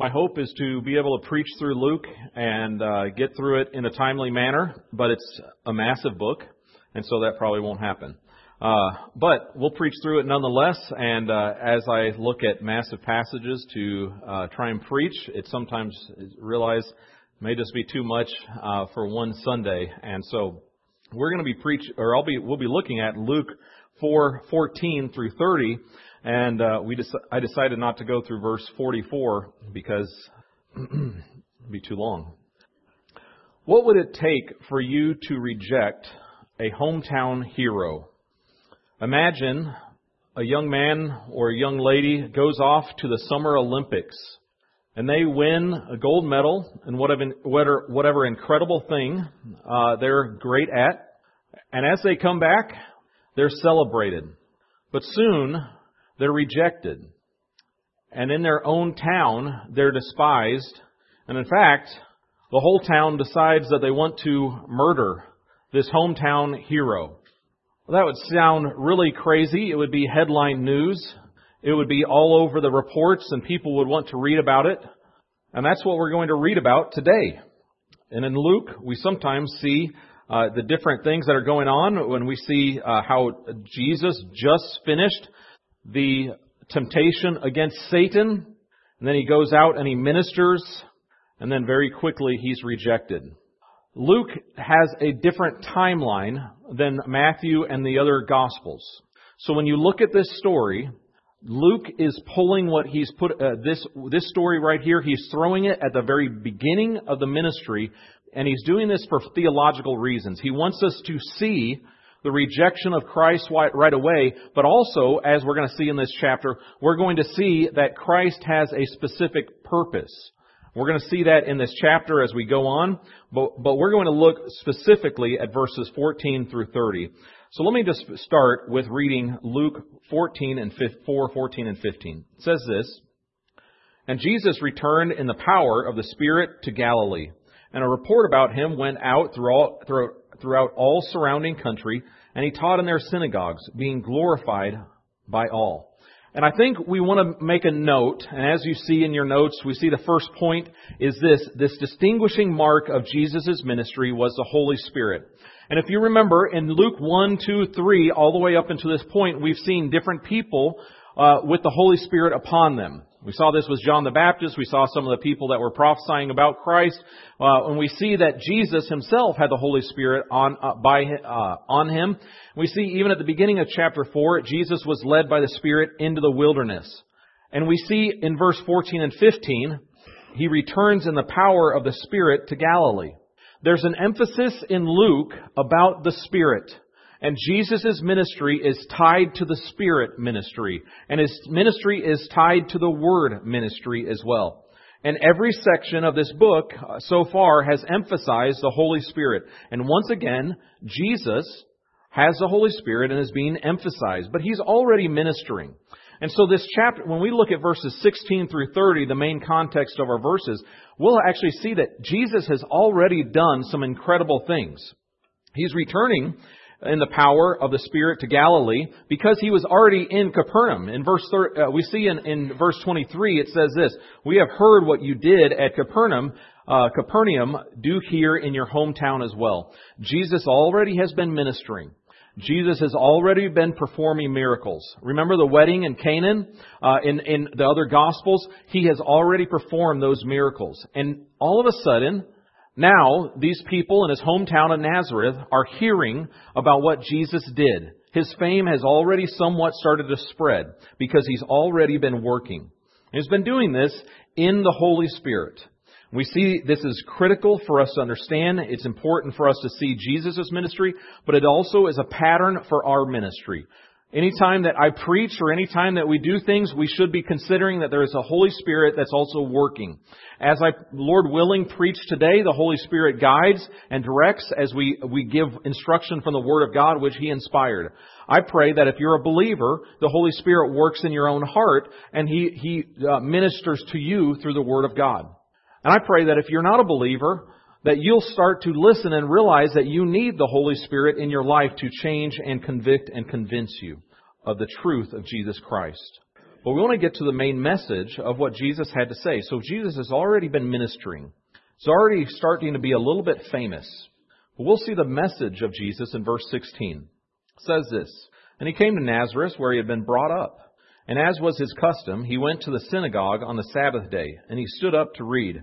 My hope is to be able to preach through Luke and uh, get through it in a timely manner, but it's a massive book, and so that probably won't happen. Uh, but we'll preach through it nonetheless, and uh, as I look at massive passages to uh, try and preach, it sometimes realize may just be too much uh, for one Sunday, and so we're going to be preach, or I'll be, we'll be looking at Luke 4:14 through 30. And uh, we I decided not to go through verse 44 because it'd be too long. What would it take for you to reject a hometown hero? Imagine a young man or a young lady goes off to the Summer Olympics and they win a gold medal in whatever, whatever incredible thing uh, they're great at. And as they come back, they're celebrated. But soon, they're rejected. And in their own town, they're despised. And in fact, the whole town decides that they want to murder this hometown hero. Well, that would sound really crazy. It would be headline news. It would be all over the reports and people would want to read about it. And that's what we're going to read about today. And in Luke, we sometimes see uh, the different things that are going on when we see uh, how Jesus just finished the temptation against Satan, and then he goes out and he ministers, and then very quickly he's rejected. Luke has a different timeline than Matthew and the other Gospels. So when you look at this story, Luke is pulling what he's put, uh, this, this story right here, he's throwing it at the very beginning of the ministry, and he's doing this for theological reasons. He wants us to see the rejection of Christ right away, but also, as we're going to see in this chapter, we're going to see that Christ has a specific purpose. We're going to see that in this chapter as we go on, but, but we're going to look specifically at verses 14 through 30. So let me just start with reading Luke 14 and 4, 14 and 15. It says this, And Jesus returned in the power of the Spirit to Galilee, and a report about him went out throughout, all, through, throughout all surrounding country, and he taught in their synagogues, being glorified by all. And I think we want to make a note, and as you see in your notes, we see the first point is this, this distinguishing mark of Jesus' ministry was the Holy Spirit. And if you remember, in Luke 1, 2, 3, all the way up until this point, we've seen different people uh, with the Holy Spirit upon them. We saw this with John the Baptist. We saw some of the people that were prophesying about Christ. Uh, and we see that Jesus himself had the Holy Spirit on, uh, by, uh, on him. We see even at the beginning of chapter 4, Jesus was led by the Spirit into the wilderness. And we see in verse 14 and 15, he returns in the power of the Spirit to Galilee. There's an emphasis in Luke about the Spirit. And Jesus' ministry is tied to the Spirit ministry. And his ministry is tied to the Word ministry as well. And every section of this book uh, so far has emphasized the Holy Spirit. And once again, Jesus has the Holy Spirit and is being emphasized. But he's already ministering. And so this chapter, when we look at verses 16 through 30, the main context of our verses, we'll actually see that Jesus has already done some incredible things. He's returning in the power of the Spirit to Galilee because he was already in Capernaum. In verse thir- uh, we see in, in verse 23 it says this: "We have heard what you did at Capernaum. Uh, Capernaum, do here in your hometown as well." Jesus already has been ministering. Jesus has already been performing miracles. Remember the wedding in Canaan? Uh, in, in the other Gospels, he has already performed those miracles. And all of a sudden, now, these people in his hometown of Nazareth are hearing about what Jesus did. His fame has already somewhat started to spread because he's already been working. He's been doing this in the Holy Spirit. We see this is critical for us to understand. It's important for us to see Jesus' ministry, but it also is a pattern for our ministry. Anytime that I preach or anytime that we do things, we should be considering that there is a Holy Spirit that's also working. As I, Lord willing, preach today, the Holy Spirit guides and directs as we, we give instruction from the Word of God which He inspired. I pray that if you're a believer, the Holy Spirit works in your own heart and He, He uh, ministers to you through the Word of God. And I pray that if you're not a believer, that you'll start to listen and realize that you need the Holy Spirit in your life to change and convict and convince you of the truth of Jesus Christ. But we want to get to the main message of what Jesus had to say. So Jesus has already been ministering. It's already starting to be a little bit famous. But we'll see the message of Jesus in verse 16. It says this, And he came to Nazareth where he had been brought up. And as was his custom, he went to the synagogue on the Sabbath day, and he stood up to read.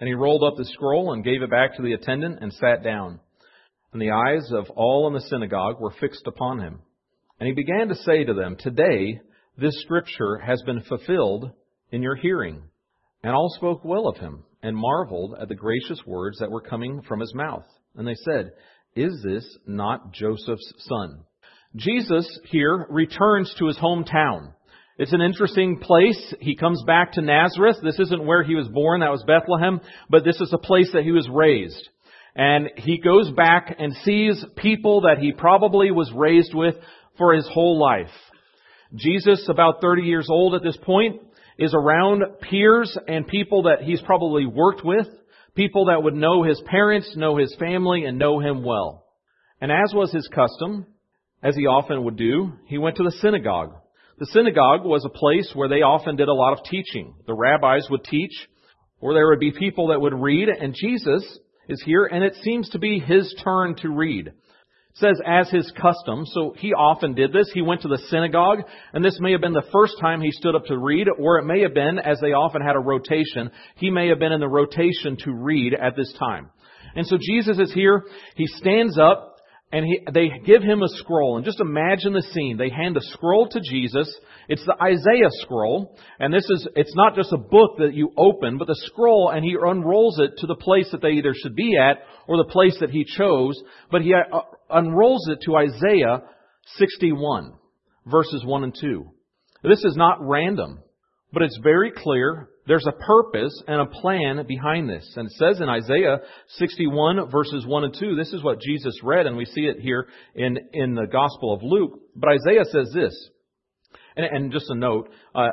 And he rolled up the scroll and gave it back to the attendant and sat down. And the eyes of all in the synagogue were fixed upon him. And he began to say to them, Today this scripture has been fulfilled in your hearing. And all spoke well of him, and marveled at the gracious words that were coming from his mouth. And they said, Is this not Joseph's son? Jesus here returns to his hometown. It's an interesting place. He comes back to Nazareth. This isn't where he was born, that was Bethlehem, but this is a place that he was raised. And he goes back and sees people that he probably was raised with for his whole life. Jesus, about 30 years old at this point, is around peers and people that he's probably worked with, people that would know his parents, know his family, and know him well. And as was his custom, as he often would do, he went to the synagogue. The synagogue was a place where they often did a lot of teaching. The rabbis would teach, or there would be people that would read, and Jesus is here, and it seems to be his turn to read says as his custom, so he often did this. He went to the synagogue, and this may have been the first time he stood up to read, or it may have been, as they often had a rotation, he may have been in the rotation to read at this time. And so Jesus is here, he stands up, and he, they give him a scroll. And just imagine the scene. They hand a scroll to Jesus. It's the Isaiah scroll. And this is, it's not just a book that you open, but the scroll, and he unrolls it to the place that they either should be at or the place that he chose. But he uh, unrolls it to Isaiah 61, verses 1 and 2. This is not random, but it's very clear there's a purpose and a plan behind this. And it says in Isaiah 61 verses 1 and 2, this is what Jesus read, and we see it here in, in the Gospel of Luke. But Isaiah says this, and, and just a note, uh,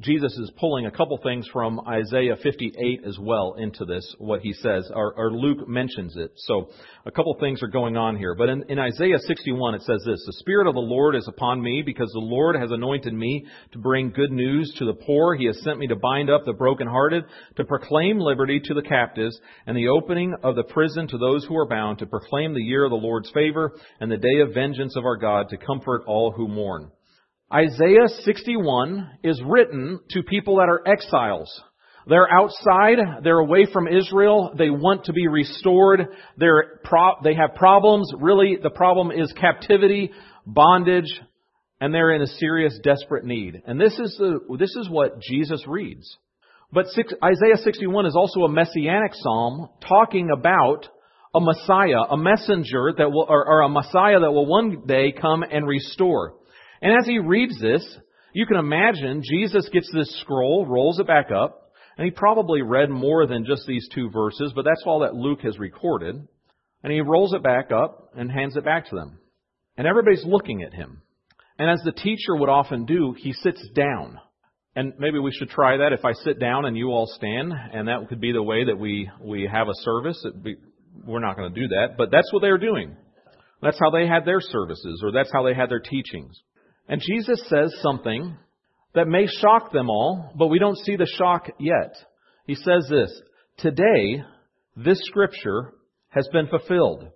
Jesus is pulling a couple things from Isaiah 58 as well into this, what he says, or, or Luke mentions it. So a couple things are going on here. But in, in Isaiah 61 it says this, The Spirit of the Lord is upon me because the Lord has anointed me to bring good news to the poor. He has sent me to bind up the brokenhearted, to proclaim liberty to the captives, and the opening of the prison to those who are bound, to proclaim the year of the Lord's favor and the day of vengeance of our God, to comfort all who mourn. Isaiah 61 is written to people that are exiles. They're outside. They're away from Israel. They want to be restored. They're pro- they have problems. Really, the problem is captivity, bondage, and they're in a serious, desperate need. And this is the, this is what Jesus reads. But six, Isaiah 61 is also a messianic psalm talking about a Messiah, a messenger that will, or, or a Messiah that will one day come and restore. And as he reads this, you can imagine Jesus gets this scroll, rolls it back up, and he probably read more than just these two verses, but that's all that Luke has recorded. And he rolls it back up and hands it back to them. And everybody's looking at him. And as the teacher would often do, he sits down. And maybe we should try that if I sit down and you all stand, and that could be the way that we, we have a service. Be, we're not going to do that, but that's what they're doing. That's how they had their services, or that's how they had their teachings. And Jesus says something that may shock them all, but we don't see the shock yet. He says this, Today, this scripture has been fulfilled.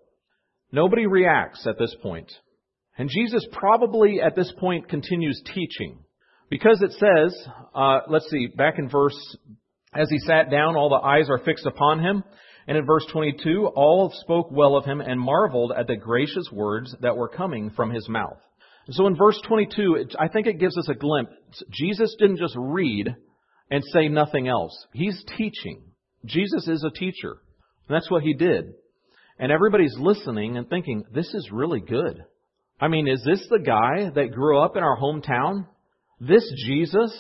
Nobody reacts at this point. And Jesus probably at this point continues teaching. Because it says, uh, let's see, back in verse, as he sat down, all the eyes are fixed upon him. And in verse 22, all spoke well of him and marveled at the gracious words that were coming from his mouth. So in verse 22, it, I think it gives us a glimpse. Jesus didn't just read and say nothing else. He's teaching. Jesus is a teacher. And that's what he did. And everybody's listening and thinking, this is really good. I mean, is this the guy that grew up in our hometown? This Jesus?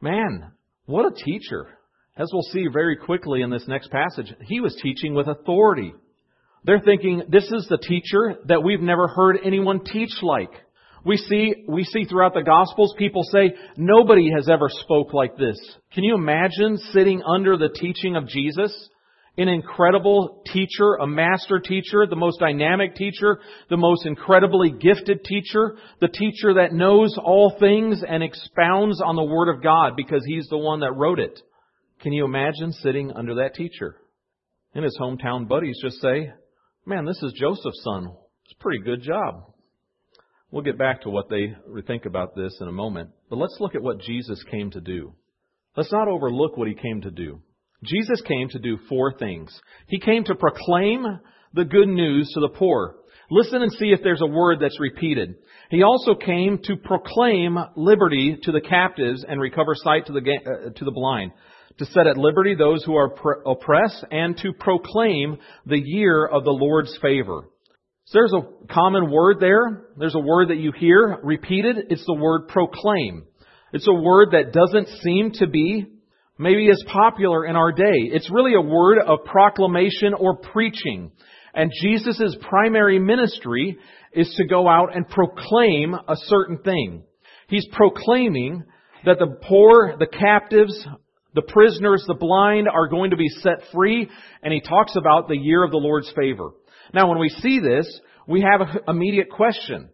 Man, what a teacher. As we'll see very quickly in this next passage, he was teaching with authority. They're thinking, this is the teacher that we've never heard anyone teach like. We see, we see throughout the Gospels people say, nobody has ever spoke like this. Can you imagine sitting under the teaching of Jesus? An incredible teacher, a master teacher, the most dynamic teacher, the most incredibly gifted teacher, the teacher that knows all things and expounds on the Word of God because he's the one that wrote it. Can you imagine sitting under that teacher? And his hometown buddies just say, man, this is Joseph's son. It's a pretty good job. We'll get back to what they think about this in a moment. But let's look at what Jesus came to do. Let's not overlook what he came to do. Jesus came to do four things. He came to proclaim the good news to the poor. Listen and see if there's a word that's repeated. He also came to proclaim liberty to the captives and recover sight to the, uh, to the blind, to set at liberty those who are oppressed, and to proclaim the year of the Lord's favor. So there's a common word there. There's a word that you hear repeated. It's the word proclaim. It's a word that doesn't seem to be maybe as popular in our day. It's really a word of proclamation or preaching. And Jesus' primary ministry is to go out and proclaim a certain thing. He's proclaiming that the poor, the captives, the prisoners, the blind are going to be set free, and he talks about the year of the Lord's favor. Now, when we see this, we have an immediate question.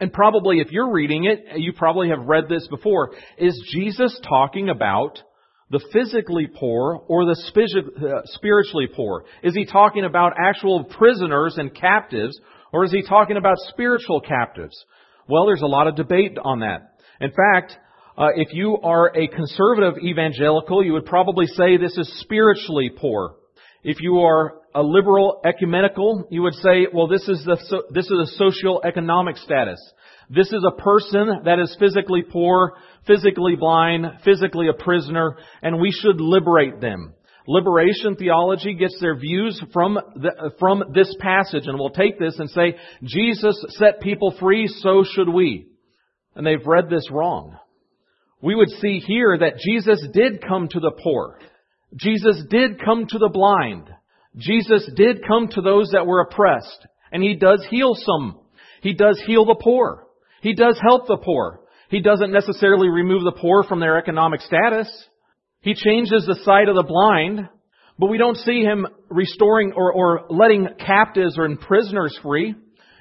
And probably if you're reading it, you probably have read this before. Is Jesus talking about the physically poor or the uh, spiritually poor? Is he talking about actual prisoners and captives or is he talking about spiritual captives? Well, there's a lot of debate on that. In fact, uh, if you are a conservative evangelical, you would probably say this is spiritually poor. If you are a liberal ecumenical, you would say, well, this is the, this is a social economic status. This is a person that is physically poor, physically blind, physically a prisoner, and we should liberate them. Liberation theology gets their views from, the, from this passage, and we'll take this and say, Jesus set people free, so should we. And they've read this wrong. We would see here that Jesus did come to the poor. Jesus did come to the blind. Jesus did come to those that were oppressed. And He does heal some. He does heal the poor. He does help the poor. He doesn't necessarily remove the poor from their economic status. He changes the sight of the blind, but we don't see him restoring or, or letting captives or prisoners free.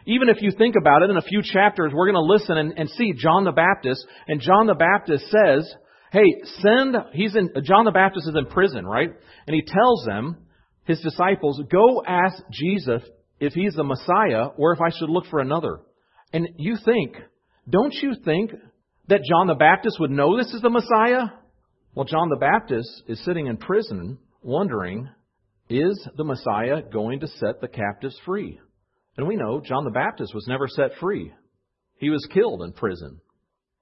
Even if you think about it, in a few chapters, we're going to listen and, and see John the Baptist, and John the Baptist says, hey, send, he's in, John the Baptist is in prison, right? And he tells them, his disciples, go ask Jesus if he's the Messiah or if I should look for another. And you think, don't you think that John the Baptist would know this is the Messiah? Well, John the Baptist is sitting in prison wondering, is the Messiah going to set the captives free? And we know John the Baptist was never set free. He was killed in prison.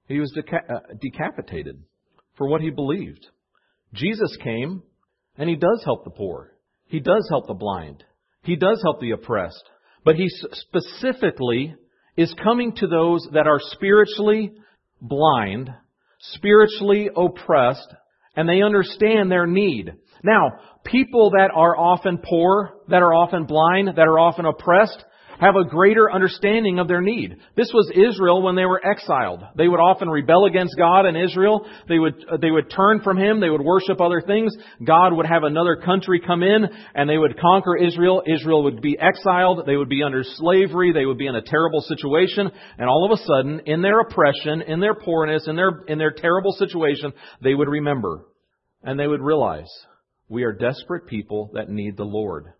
He was deca- uh, decapitated for what he believed. Jesus came and he does help the poor. He does help the blind. He does help the oppressed. But he specifically is coming to those that are spiritually blind, spiritually oppressed, and they understand their need. Now, people that are often poor, that are often blind, that are often oppressed, have a greater understanding of their need. This was Israel when they were exiled. They would often rebel against God in Israel. They would, uh, they would turn from Him. They would worship other things. God would have another country come in and they would conquer Israel. Israel would be exiled. They would be under slavery. They would be in a terrible situation. And all of a sudden, in their oppression, in their poorness, in their, in their terrible situation, they would remember and they would realize we are desperate people that need the Lord.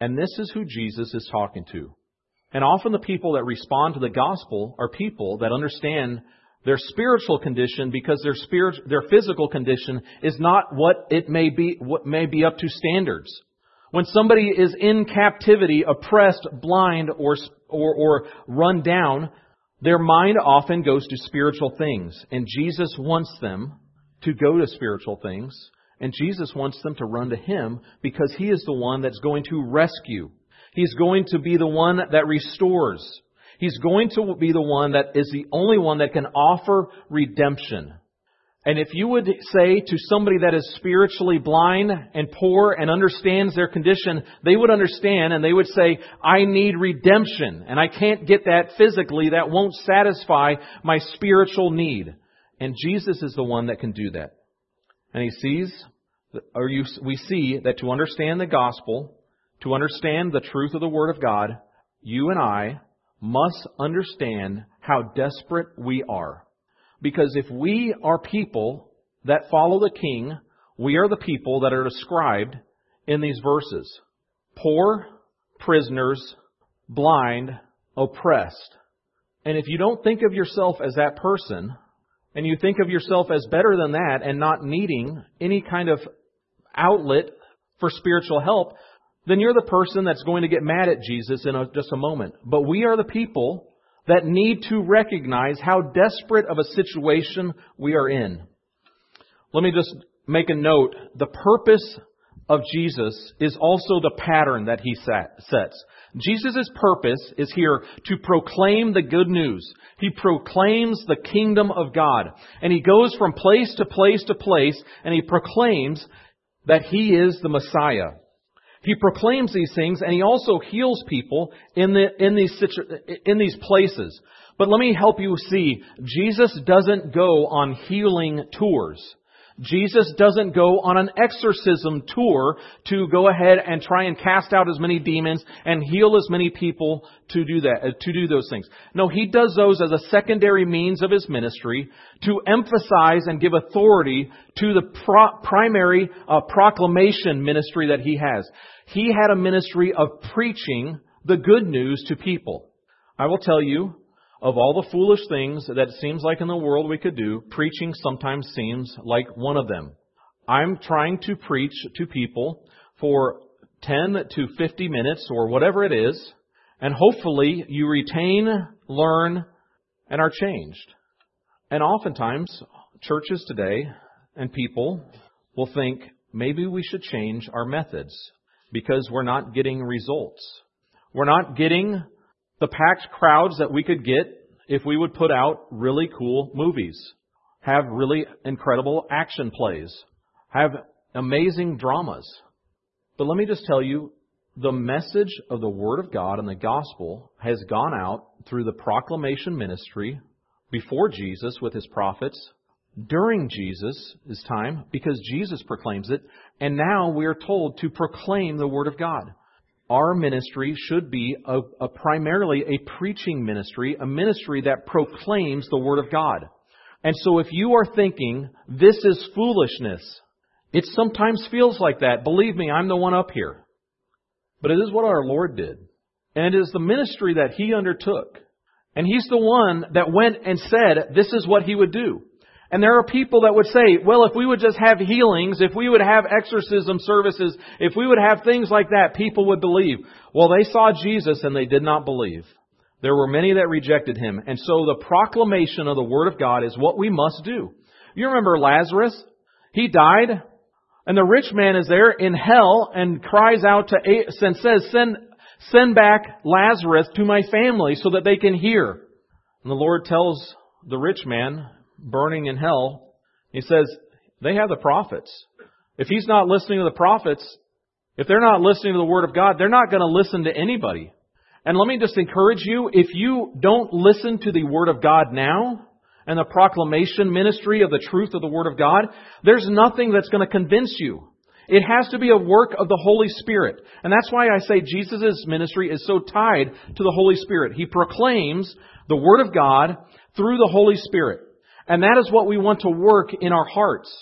And this is who Jesus is talking to. And often the people that respond to the gospel are people that understand their spiritual condition because their spirit, their physical condition is not what it may be, what may be up to standards. When somebody is in captivity, oppressed, blind, or, or, or run down, their mind often goes to spiritual things. And Jesus wants them to go to spiritual things. And Jesus wants them to run to Him because He is the one that's going to rescue. He's going to be the one that restores. He's going to be the one that is the only one that can offer redemption. And if you would say to somebody that is spiritually blind and poor and understands their condition, they would understand and they would say, I need redemption and I can't get that physically. That won't satisfy my spiritual need. And Jesus is the one that can do that. And he sees, or you, we see that to understand the gospel, to understand the truth of the Word of God, you and I must understand how desperate we are. Because if we are people that follow the King, we are the people that are described in these verses. Poor, prisoners, blind, oppressed. And if you don't think of yourself as that person, and you think of yourself as better than that and not needing any kind of outlet for spiritual help, then you're the person that's going to get mad at Jesus in a, just a moment. But we are the people that need to recognize how desperate of a situation we are in. Let me just make a note. The purpose of Jesus is also the pattern that he sets. Jesus' purpose is here to proclaim the good news. He proclaims the kingdom of God. And he goes from place to place to place and he proclaims that he is the Messiah. He proclaims these things and he also heals people in, the, in, these, in these places. But let me help you see, Jesus doesn't go on healing tours. Jesus doesn't go on an exorcism tour to go ahead and try and cast out as many demons and heal as many people to do that, uh, to do those things. No, he does those as a secondary means of his ministry to emphasize and give authority to the pro- primary uh, proclamation ministry that he has. He had a ministry of preaching the good news to people. I will tell you, of all the foolish things that it seems like in the world we could do, preaching sometimes seems like one of them. I'm trying to preach to people for 10 to 50 minutes or whatever it is, and hopefully you retain, learn, and are changed. And oftentimes, churches today and people will think maybe we should change our methods because we're not getting results. We're not getting the packed crowds that we could get if we would put out really cool movies, have really incredible action plays, have amazing dramas. But let me just tell you, the message of the Word of God and the gospel has gone out through the proclamation ministry before Jesus with his prophets, during Jesus' time, because Jesus proclaims it, and now we are told to proclaim the Word of God our ministry should be a, a primarily a preaching ministry, a ministry that proclaims the Word of God. And so if you are thinking, this is foolishness, it sometimes feels like that. Believe me, I'm the one up here. But it is what our Lord did. And it is the ministry that He undertook. And He's the one that went and said, this is what He would do. And there are people that would say, well, if we would just have healings, if we would have exorcism services, if we would have things like that, people would believe. Well, they saw Jesus and they did not believe. There were many that rejected him. And so the proclamation of the Word of God is what we must do. You remember Lazarus? He died, and the rich man is there in hell and cries out to, and says, send, send back Lazarus to my family so that they can hear. And the Lord tells the rich man, burning in hell, he says, they have the prophets. If he's not listening to the prophets, if they're not listening to the Word of God, they're not going to listen to anybody. And let me just encourage you, if you don't listen to the Word of God now, and the proclamation ministry of the truth of the Word of God, there's nothing that's going to convince you. It has to be a work of the Holy Spirit. And that's why I say Jesus' ministry is so tied to the Holy Spirit. He proclaims the Word of God through the Holy Spirit. And that is what we want to work in our hearts.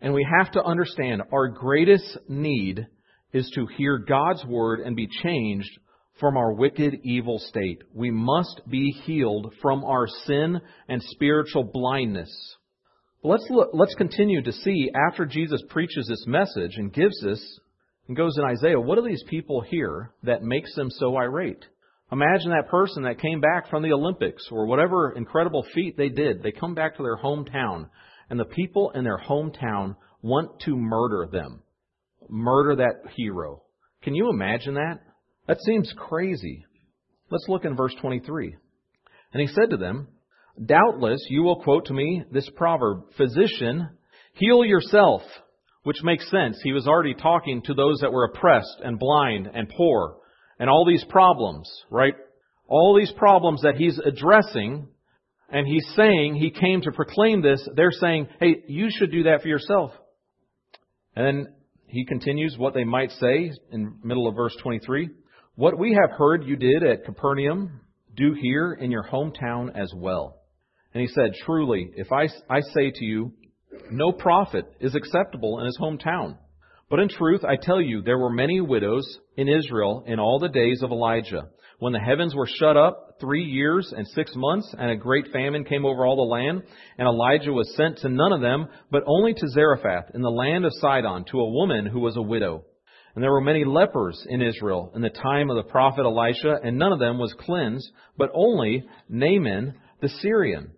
And we have to understand our greatest need is to hear God's word and be changed from our wicked, evil state. We must be healed from our sin and spiritual blindness. Let's look, let's continue to see after Jesus preaches this message and gives this and goes in Isaiah, what do these people hear that makes them so irate? Imagine that person that came back from the Olympics or whatever incredible feat they did. They come back to their hometown, and the people in their hometown want to murder them. Murder that hero. Can you imagine that? That seems crazy. Let's look in verse 23. And he said to them, Doubtless you will quote to me this proverb, Physician, heal yourself. Which makes sense. He was already talking to those that were oppressed and blind and poor and all these problems, right? All these problems that he's addressing and he's saying he came to proclaim this. They're saying, hey, you should do that for yourself. And then he continues what they might say in middle of verse 23. What we have heard you did at Capernaum, do here in your hometown as well. And he said, Truly, if I, I say to you, no prophet is acceptable in his hometown. But in truth, I tell you, there were many widows in Israel in all the days of Elijah, when the heavens were shut up three years and six months, and a great famine came over all the land, and Elijah was sent to none of them, but only to Zarephath in the land of Sidon, to a woman who was a widow. And there were many lepers in Israel in the time of the prophet Elisha, and none of them was cleansed, but only Naaman the Syrian.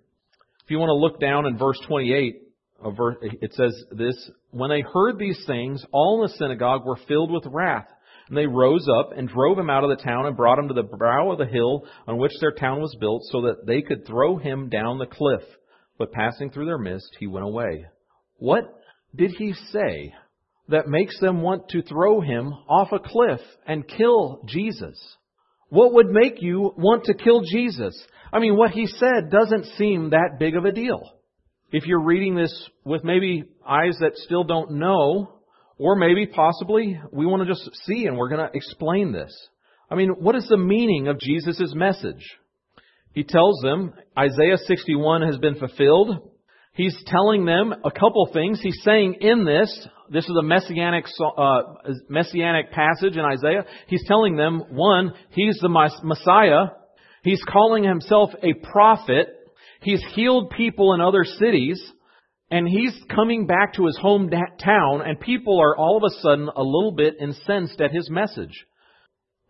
If you want to look down in verse 28, it says this, When they heard these things, all in the synagogue were filled with wrath. And they rose up and drove him out of the town and brought him to the brow of the hill on which their town was built, so that they could throw him down the cliff. But passing through their midst, he went away. What did he say that makes them want to throw him off a cliff and kill Jesus? What would make you want to kill Jesus? I mean, what he said doesn't seem that big of a deal. If you're reading this with maybe eyes that still don't know, or maybe possibly we want to just see and we're going to explain this. I mean, what is the meaning of Jesus' message? He tells them Isaiah 61 has been fulfilled. He's telling them a couple things. He's saying in this, this is a messianic, uh, messianic passage in Isaiah. He's telling them, one, he's the Messiah. He's calling himself a prophet. He's healed people in other cities. And he's coming back to his hometown, and people are all of a sudden a little bit incensed at his message.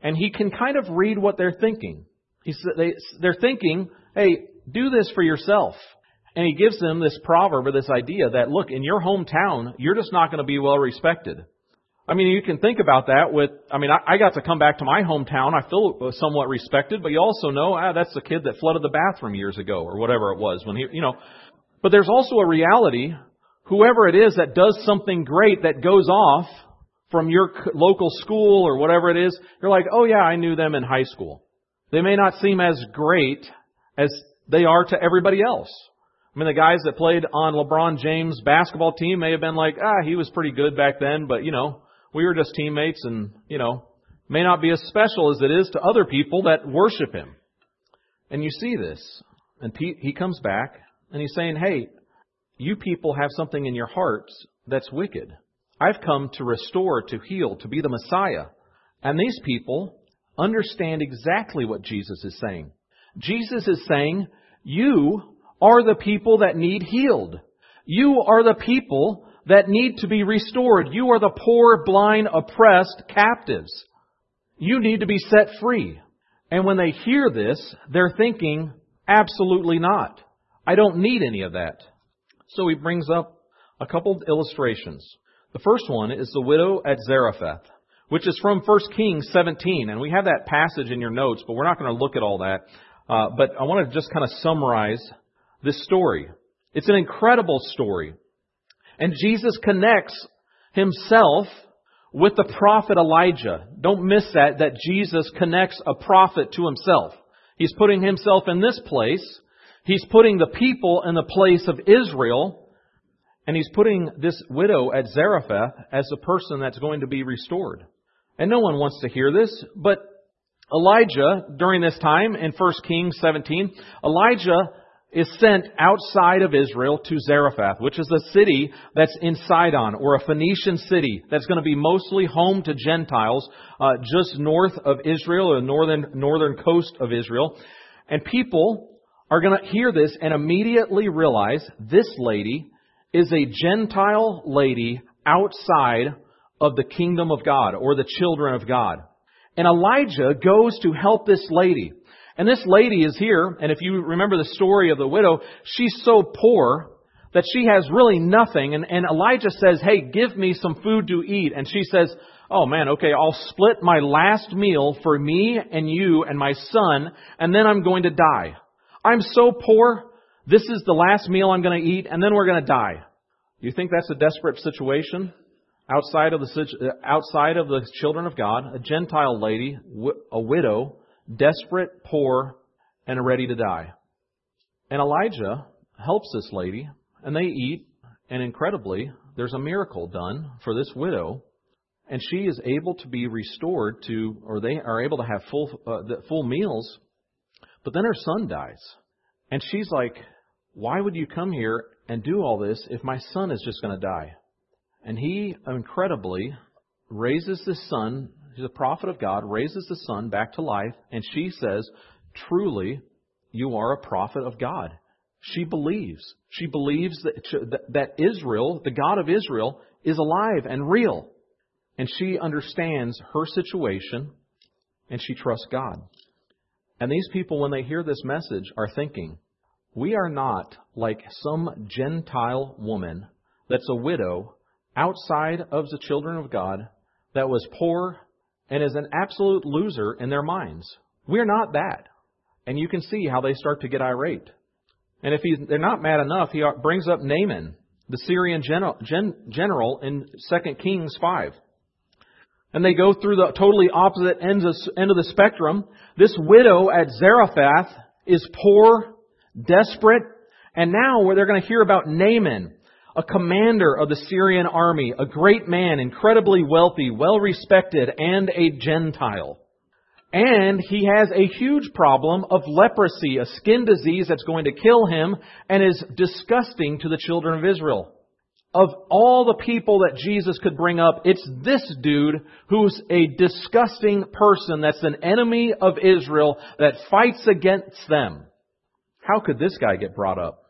And he can kind of read what they're thinking. He's, they, they're thinking, hey, do this for yourself. And he gives them this proverb or this idea that, look, in your hometown, you're just not going to be well respected. I mean, you can think about that with, I mean, I, I got to come back to my hometown. I feel somewhat respected, but you also know, ah, that's the kid that flooded the bathroom years ago or whatever it was when he, you know. But there's also a reality, whoever it is that does something great that goes off from your local school or whatever it is, you're like, oh yeah, I knew them in high school. They may not seem as great as they are to everybody else. I mean, the guys that played on LeBron James' basketball team may have been like, ah, he was pretty good back then, but you know, we were just teammates and, you know, may not be as special as it is to other people that worship him. And you see this. And he comes back and he's saying, hey, you people have something in your hearts that's wicked. I've come to restore, to heal, to be the Messiah. And these people understand exactly what Jesus is saying. Jesus is saying, you are the people that need healed. You are the people that need to be restored. You are the poor, blind, oppressed captives. You need to be set free. And when they hear this, they're thinking, absolutely not. I don't need any of that. So he brings up a couple of illustrations. The first one is the widow at Zarephath, which is from 1 Kings 17. And we have that passage in your notes, but we're not going to look at all that. Uh, but I want to just kind of summarize this story. It's an incredible story. And Jesus connects himself with the prophet Elijah. Don't miss that, that Jesus connects a prophet to himself. He's putting himself in this place. He's putting the people in the place of Israel. And he's putting this widow at Zarephath as the person that's going to be restored. And no one wants to hear this, but Elijah, during this time in 1 Kings 17, Elijah is sent outside of Israel to Zarephath, which is a city that's in Sidon, or a Phoenician city that's going to be mostly home to Gentiles, uh, just north of Israel, or the northern, northern coast of Israel. And people are going to hear this and immediately realize this lady is a Gentile lady outside of the kingdom of God, or the children of God. And Elijah goes to help this lady. And this lady is here, and if you remember the story of the widow, she's so poor that she has really nothing. And, and Elijah says, Hey, give me some food to eat. And she says, Oh man, okay, I'll split my last meal for me and you and my son, and then I'm going to die. I'm so poor, This is the last meal I'm going to eat, and then we're going to die. You think that's a desperate situation? Outside of the, outside of the children of God, a Gentile lady, a widow, desperate, poor, and ready to die. And Elijah helps this lady, and they eat, and incredibly, there's a miracle done for this widow, and she is able to be restored to, or they are able to have full uh, full meals. But then her son dies, and she's like, "Why would you come here and do all this if my son is just going to die?" And he incredibly raises the son. He's a prophet of God. Raises the son back to life, and she says, "Truly, you are a prophet of God." She believes. She believes that, that Israel, the God of Israel, is alive and real. And she understands her situation and she trusts God. And these people, when they hear this message, are thinking, we are not like some Gentile woman that's a widow outside of the children of God that was poor and is an absolute loser in their minds. We're not that. And you can see how they start to get irate. And if they're not mad enough, he brings up Naaman, the Syrian general, gen, general in 2 Kings 5. And they go through the totally opposite ends of, end of the spectrum. This widow at Zarephath is poor, desperate, and now where they're going to hear about Naaman, a commander of the Syrian army, a great man, incredibly wealthy, well respected, and a Gentile. And he has a huge problem of leprosy, a skin disease that's going to kill him and is disgusting to the children of Israel. Of all the people that Jesus could bring up, it's this dude who's a disgusting person that's an enemy of Israel that fights against them. How could this guy get brought up?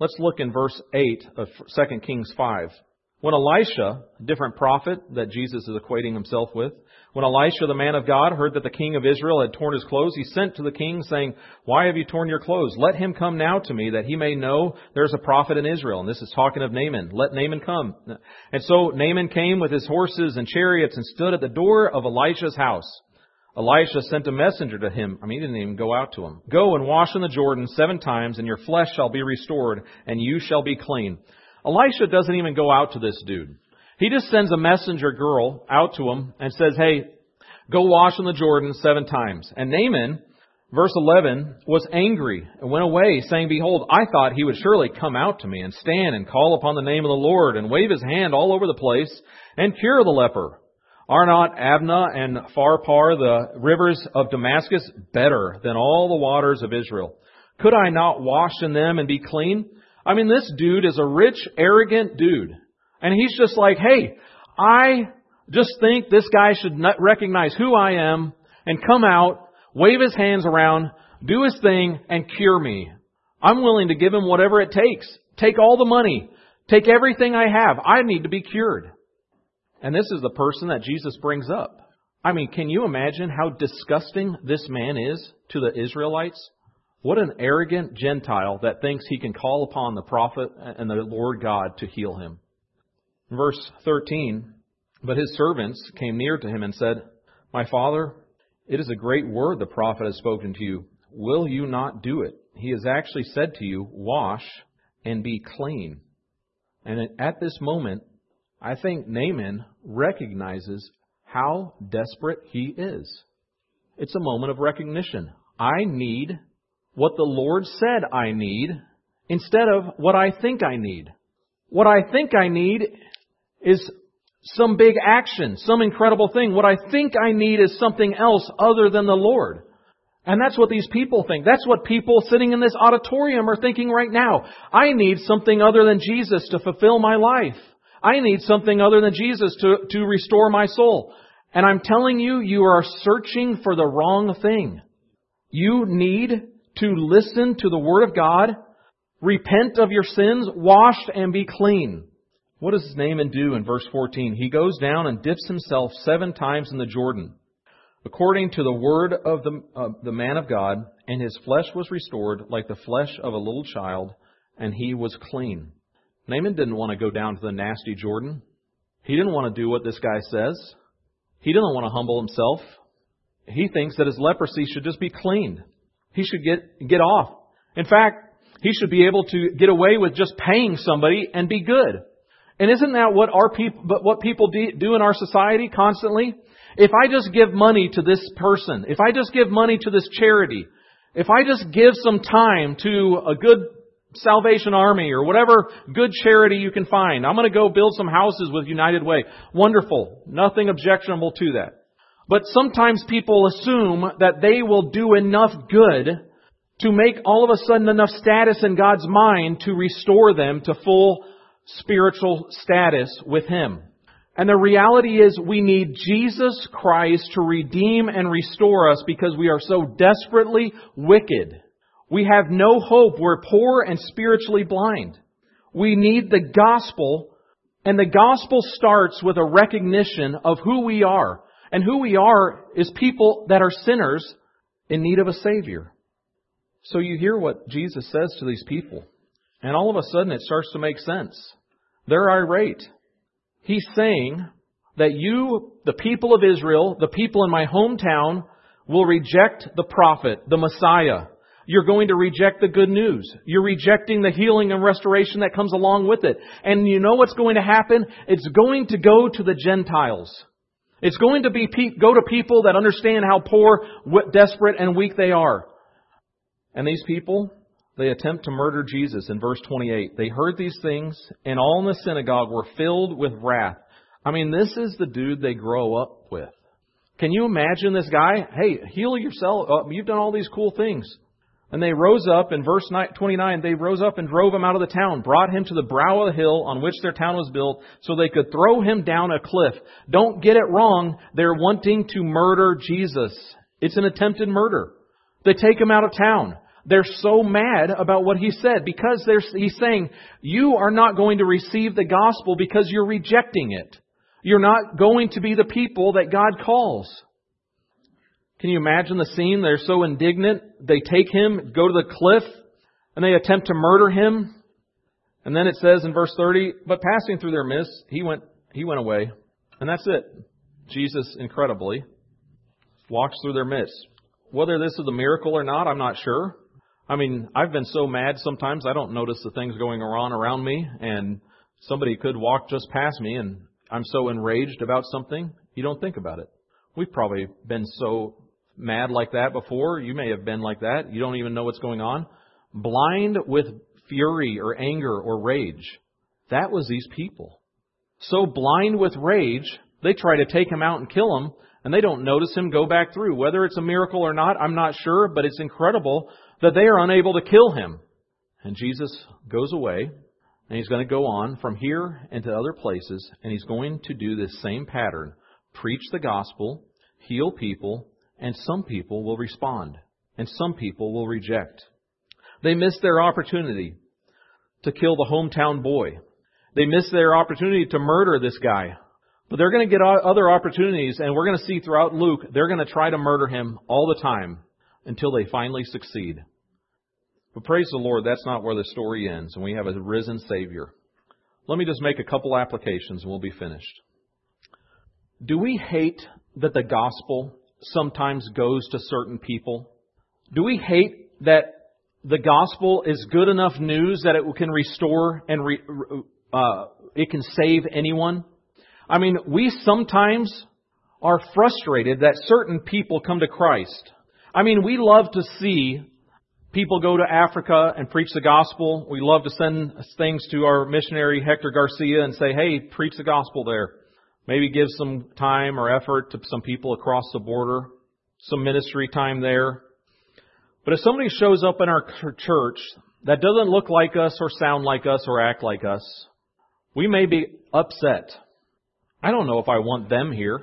Let's look in verse 8 of 2 Kings 5. When Elisha, a different prophet that Jesus is equating himself with, when Elisha, the man of God, heard that the king of Israel had torn his clothes, he sent to the king saying, Why have you torn your clothes? Let him come now to me that he may know there's a prophet in Israel. And this is talking of Naaman. Let Naaman come. And so Naaman came with his horses and chariots and stood at the door of Elisha's house. Elisha sent a messenger to him. I mean, he didn't even go out to him. Go and wash in the Jordan seven times, and your flesh shall be restored, and you shall be clean. Elisha doesn't even go out to this dude. He just sends a messenger girl out to him and says, hey, go wash in the Jordan seven times. And Naaman, verse 11, was angry and went away, saying, Behold, I thought he would surely come out to me and stand and call upon the name of the Lord and wave his hand all over the place and cure the leper. Are not Abana and Pharpar, the rivers of Damascus, better than all the waters of Israel? Could I not wash in them and be clean? I mean, this dude is a rich, arrogant dude. And he's just like, hey, I just think this guy should recognize who I am and come out, wave his hands around, do his thing, and cure me. I'm willing to give him whatever it takes. Take all the money. Take everything I have. I need to be cured. And this is the person that Jesus brings up. I mean, can you imagine how disgusting this man is to the Israelites? What an arrogant Gentile that thinks he can call upon the prophet and the Lord God to heal him. Verse 13, but his servants came near to him and said, My father, it is a great word the prophet has spoken to you. Will you not do it? He has actually said to you, Wash and be clean. And at this moment, I think Naaman recognizes how desperate he is. It's a moment of recognition. I need what the Lord said I need instead of what I think I need. What I think I need is some big action, some incredible thing. What I think I need is something else other than the Lord. And that's what these people think. That's what people sitting in this auditorium are thinking right now. I need something other than Jesus to fulfill my life. I need something other than Jesus to, to restore my soul. And I'm telling you, you are searching for the wrong thing. You need to listen to the Word of God, repent of your sins, washed and be clean. What does his Naaman do in verse 14? He goes down and dips himself seven times in the Jordan, according to the word of the, uh, the man of God, and his flesh was restored like the flesh of a little child, and he was clean. Naaman didn't want to go down to the nasty Jordan. He didn't want to do what this guy says. He didn't want to humble himself. He thinks that his leprosy should just be cleaned. He should get, get off. In fact, He should be able to get away with just paying somebody and be good. And isn't that what our people, but what people do in our society constantly? If I just give money to this person, if I just give money to this charity, if I just give some time to a good Salvation Army or whatever good charity you can find, I'm going to go build some houses with United Way. Wonderful. Nothing objectionable to that. But sometimes people assume that they will do enough good to make all of a sudden enough status in God's mind to restore them to full spiritual status with Him. And the reality is we need Jesus Christ to redeem and restore us because we are so desperately wicked. We have no hope. We're poor and spiritually blind. We need the gospel, and the gospel starts with a recognition of who we are. And who we are is people that are sinners in need of a Savior. So you hear what Jesus says to these people, and all of a sudden it starts to make sense. They're irate. He's saying that you, the people of Israel, the people in my hometown, will reject the prophet, the Messiah. You're going to reject the good news. You're rejecting the healing and restoration that comes along with it. And you know what's going to happen? It's going to go to the Gentiles. It's going to be go to people that understand how poor, desperate, and weak they are. And these people, they attempt to murder Jesus in verse 28. They heard these things, and all in the synagogue were filled with wrath. I mean, this is the dude they grow up with. Can you imagine this guy? Hey, heal yourself. You've done all these cool things. And they rose up, in verse 29, they rose up and drove him out of the town, brought him to the brow of the hill on which their town was built, so they could throw him down a cliff. Don't get it wrong. They're wanting to murder Jesus. It's an attempted murder. They take him out of town. They're so mad about what he said because he's saying, you are not going to receive the gospel because you're rejecting it. You're not going to be the people that God calls. Can you imagine the scene? They're so indignant. They take him, go to the cliff, and they attempt to murder him. And then it says in verse 30, but passing through their midst, he went, he went away. And that's it. Jesus, incredibly, walks through their midst. Whether this is a miracle or not, I'm not sure. I mean, I've been so mad sometimes I don't notice the things going on around me, and somebody could walk just past me, and I'm so enraged about something, you don't think about it. We've probably been so mad like that before. You may have been like that. You don't even know what's going on. Blind with fury or anger or rage. That was these people. So blind with rage, they try to take him out and kill him, and they don't notice him go back through. Whether it's a miracle or not, I'm not sure, but it's incredible that they are unable to kill him. And Jesus goes away, and he's going to go on from here into other places, and he's going to do this same pattern preach the gospel, heal people, and some people will respond, and some people will reject. They miss their opportunity to kill the hometown boy. They miss their opportunity to murder this guy. But they're going to get other opportunities, and we're going to see throughout Luke, they're going to try to murder him all the time until they finally succeed. But praise the Lord, that's not where the story ends, and we have a risen Savior. Let me just make a couple applications and we'll be finished. Do we hate that the gospel sometimes goes to certain people? Do we hate that the gospel is good enough news that it can restore and re, uh, it can save anyone? I mean, we sometimes are frustrated that certain people come to Christ I mean, we love to see people go to Africa and preach the gospel. We love to send things to our missionary Hector Garcia and say, hey, preach the gospel there. Maybe give some time or effort to some people across the border, some ministry time there. But if somebody shows up in our church that doesn't look like us or sound like us or act like us, we may be upset. I don't know if I want them here.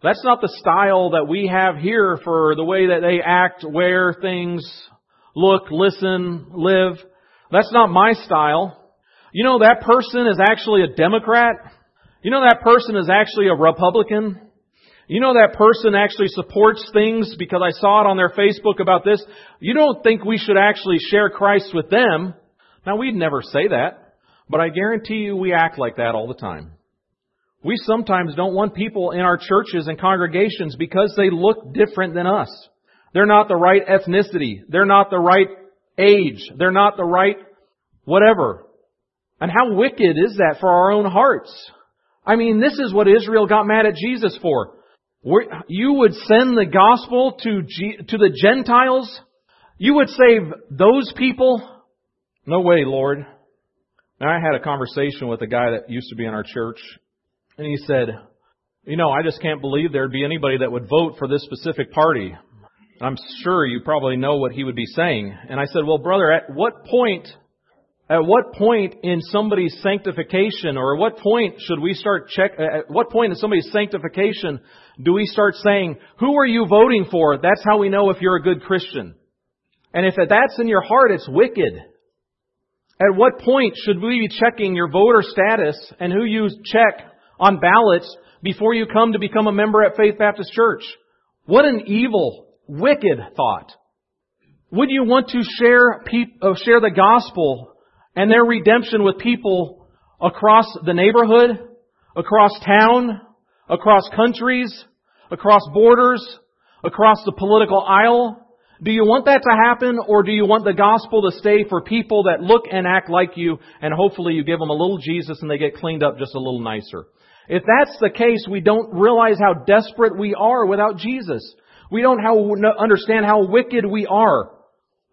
That's not the style that we have here for the way that they act, wear things, look, listen, live. That's not my style. You know, that person is actually a Democrat. You know, that person is actually a Republican. You know, that person actually supports things because I saw it on their Facebook about this. You don't think we should actually share Christ with them. Now, we'd never say that, but I guarantee you we act like that all the time. We sometimes don't want people in our churches and congregations because they look different than us. They're not the right ethnicity. They're not the right age. They're not the right whatever. And how wicked is that for our own hearts? I mean, this is what Israel got mad at Jesus for. You would send the gospel to, G- to the Gentiles? You would save those people? No way, Lord. Now, I had a conversation with a guy that used to be in our church, and he said, You know, I just can't believe there'd be anybody that would vote for this specific party. I'm sure you probably know what he would be saying. And I said, Well, brother, at what point at what point in somebody's sanctification or at what point should we start check, at what point in somebody's sanctification do we start saying, who are you voting for? That's how we know if you're a good Christian. And if that's in your heart, it's wicked. At what point should we be checking your voter status and who you check on ballots before you come to become a member at Faith Baptist Church? What an evil, wicked thought. Would you want to share, uh, share the gospel and their redemption with people across the neighborhood, across town, across countries, across borders, across the political aisle? Do you want that to happen or do you want the gospel to stay for people that look and act like you and hopefully you give them a little Jesus and they get cleaned up just a little nicer? If that's the case, we don't realize how desperate we are without Jesus. We don't how, understand how wicked we are.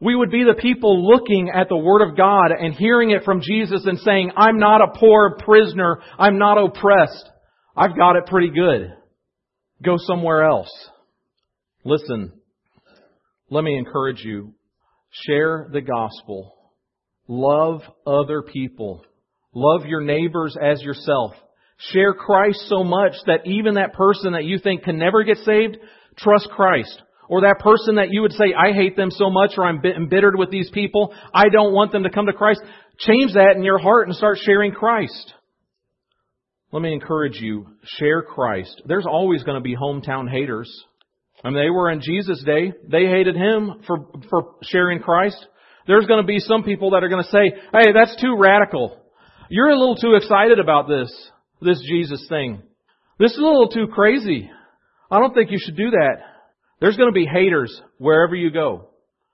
We would be the people looking at the Word of God and hearing it from Jesus and saying, I'm not a poor prisoner. I'm not oppressed. I've got it pretty good. Go somewhere else. Listen, let me encourage you. Share the gospel. Love other people. Love your neighbors as yourself. Share Christ so much that even that person that you think can never get saved, trust Christ. Or that person that you would say, I hate them so much or I'm embittered with these people. I don't want them to come to Christ. Change that in your heart and start sharing Christ. Let me encourage you, share Christ. There's always going to be hometown haters. I mean, they were in Jesus' day. They hated him for, for sharing Christ. There's going to be some people that are going to say, hey, that's too radical. You're a little too excited about this, this Jesus thing. This is a little too crazy. I don't think you should do that. There's going to be haters wherever you go.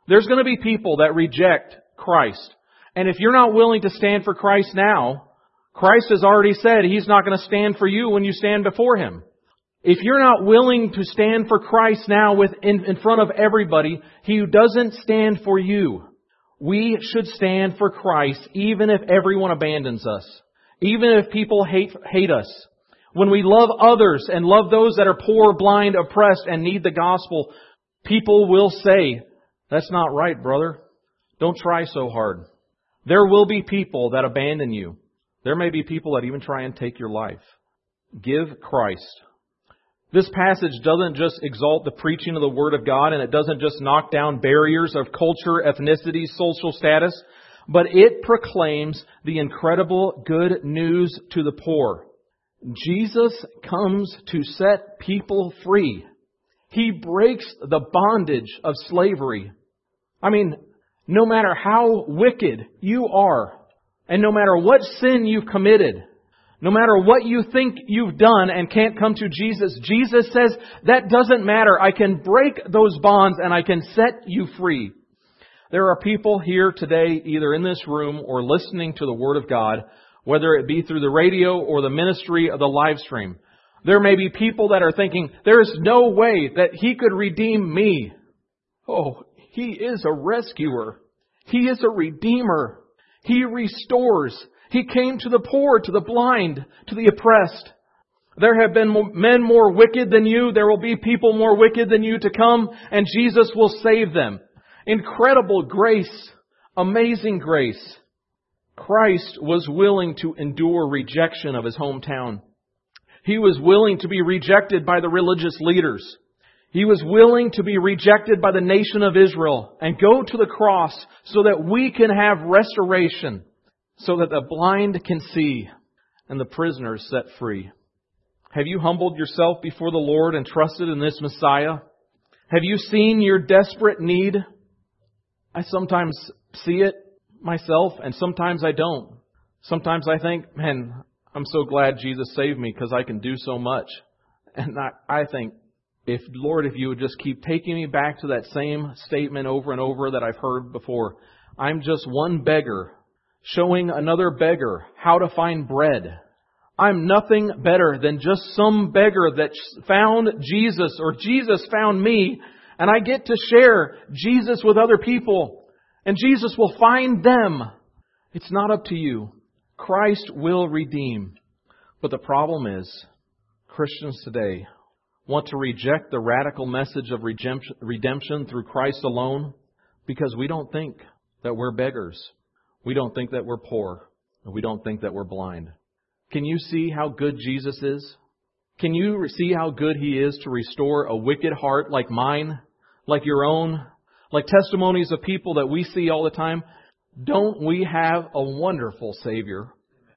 There's going to be people that reject Christ. And if you're not willing to stand for Christ now, Christ has already said He's not going to stand for you when you stand before Him. If you're not willing to stand for Christ now with, in, in front of everybody, He doesn't stand for you. We should stand for Christ even if everyone abandons us. Even if people hate, hate us. When we love others and love those that are poor, blind, oppressed, and need the gospel, people will say, that's not right, brother. Don't try so hard. There will be people that abandon you. There may be people that even try and take your life. Give Christ. This passage doesn't just exalt the preaching of the Word of God and it doesn't just knock down barriers of culture, ethnicity, social status, but it proclaims the incredible good news to the poor. Jesus comes to set people free. He breaks the bondage of slavery. I mean, no matter how wicked you are, and no matter what sin you've committed, no matter what you think you've done and can't come to Jesus, Jesus says, that doesn't matter. I can break those bonds and I can set you free. There are people here today, either in this room or listening to the Word of God, whether it be through the radio or the ministry of the live stream. There may be people that are thinking, there is no way that He could redeem me. Oh, He is a rescuer. He is a redeemer. He restores. He came to the poor, to the blind, to the oppressed. There have been men more wicked than you. There will be people more wicked than you to come, and Jesus will save them. Incredible grace. Amazing grace. Christ was willing to endure rejection of his hometown. He was willing to be rejected by the religious leaders. He was willing to be rejected by the nation of Israel and go to the cross so that we can have restoration, so that the blind can see and the prisoners set free. Have you humbled yourself before the Lord and trusted in this Messiah? Have you seen your desperate need? I sometimes see it myself, and sometimes I don't. Sometimes I think, man, I'm so glad Jesus saved me because I can do so much. And I, I think, if Lord, if you would just keep taking me back to that same statement over and over that I've heard before, I'm just one beggar showing another beggar how to find bread. I'm nothing better than just some beggar that found Jesus or Jesus found me and I get to share Jesus with other people and Jesus will find them. It's not up to you. Christ will redeem. But the problem is, Christians today want to reject the radical message of redemption through Christ alone because we don't think that we're beggars. We don't think that we're poor. And we don't think that we're blind. Can you see how good Jesus is? Can you see how good He is to restore a wicked heart like mine, like your own, like testimonies of people that we see all the time? Don't we have a wonderful Savior